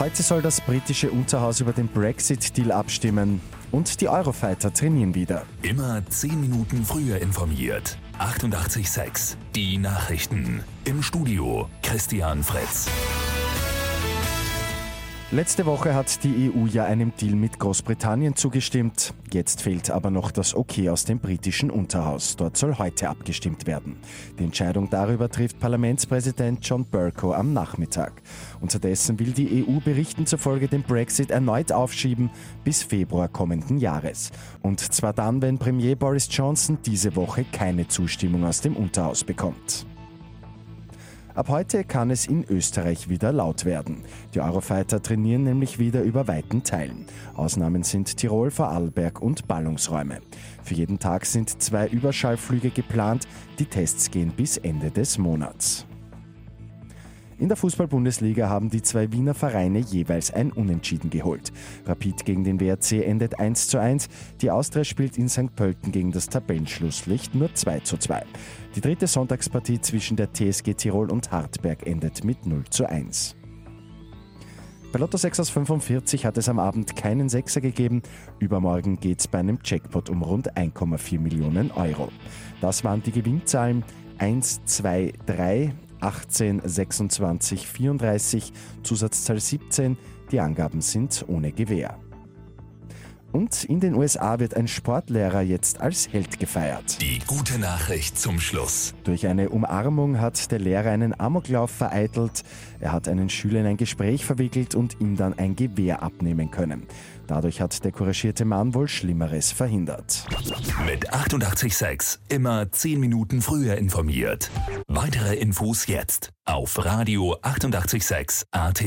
Heute soll das britische Unterhaus über den Brexit-Deal abstimmen. Und die Eurofighter trainieren wieder. Immer 10 Minuten früher informiert. 88.6 Die Nachrichten. Im Studio Christian Fritz. Letzte Woche hat die EU ja einem Deal mit Großbritannien zugestimmt. Jetzt fehlt aber noch das Okay aus dem britischen Unterhaus. Dort soll heute abgestimmt werden. Die Entscheidung darüber trifft Parlamentspräsident John Bercow am Nachmittag. Unterdessen will die EU Berichten zufolge den Brexit erneut aufschieben bis Februar kommenden Jahres. Und zwar dann, wenn Premier Boris Johnson diese Woche keine Zustimmung aus dem Unterhaus bekommt. Ab heute kann es in Österreich wieder laut werden. Die Eurofighter trainieren nämlich wieder über weiten Teilen. Ausnahmen sind Tirol, Vorarlberg und Ballungsräume. Für jeden Tag sind zwei Überschallflüge geplant. Die Tests gehen bis Ende des Monats. In der Fußball-Bundesliga haben die zwei Wiener Vereine jeweils ein Unentschieden geholt. Rapid gegen den WRC endet 1 zu 1. Die Austria spielt in St. Pölten gegen das Tabellenschlusslicht nur 2 zu 2. Die dritte Sonntagspartie zwischen der TSG Tirol und Hartberg endet mit 0 zu 1. Bei Lotto 6 aus 45 hat es am Abend keinen Sechser gegeben. Übermorgen geht es bei einem Jackpot um rund 1,4 Millionen Euro. Das waren die Gewinnzahlen 1, 2, 3, 18 26 34, Zusatzzahl 17. Die Angaben sind ohne Gewähr. Und in den USA wird ein Sportlehrer jetzt als Held gefeiert. Die gute Nachricht zum Schluss. Durch eine Umarmung hat der Lehrer einen Amoklauf vereitelt. Er hat einen Schüler in ein Gespräch verwickelt und ihm dann ein Gewehr abnehmen können. Dadurch hat der couragierte Mann wohl Schlimmeres verhindert. Mit 886 immer 10 Minuten früher informiert. Weitere Infos jetzt auf Radio 886 AT.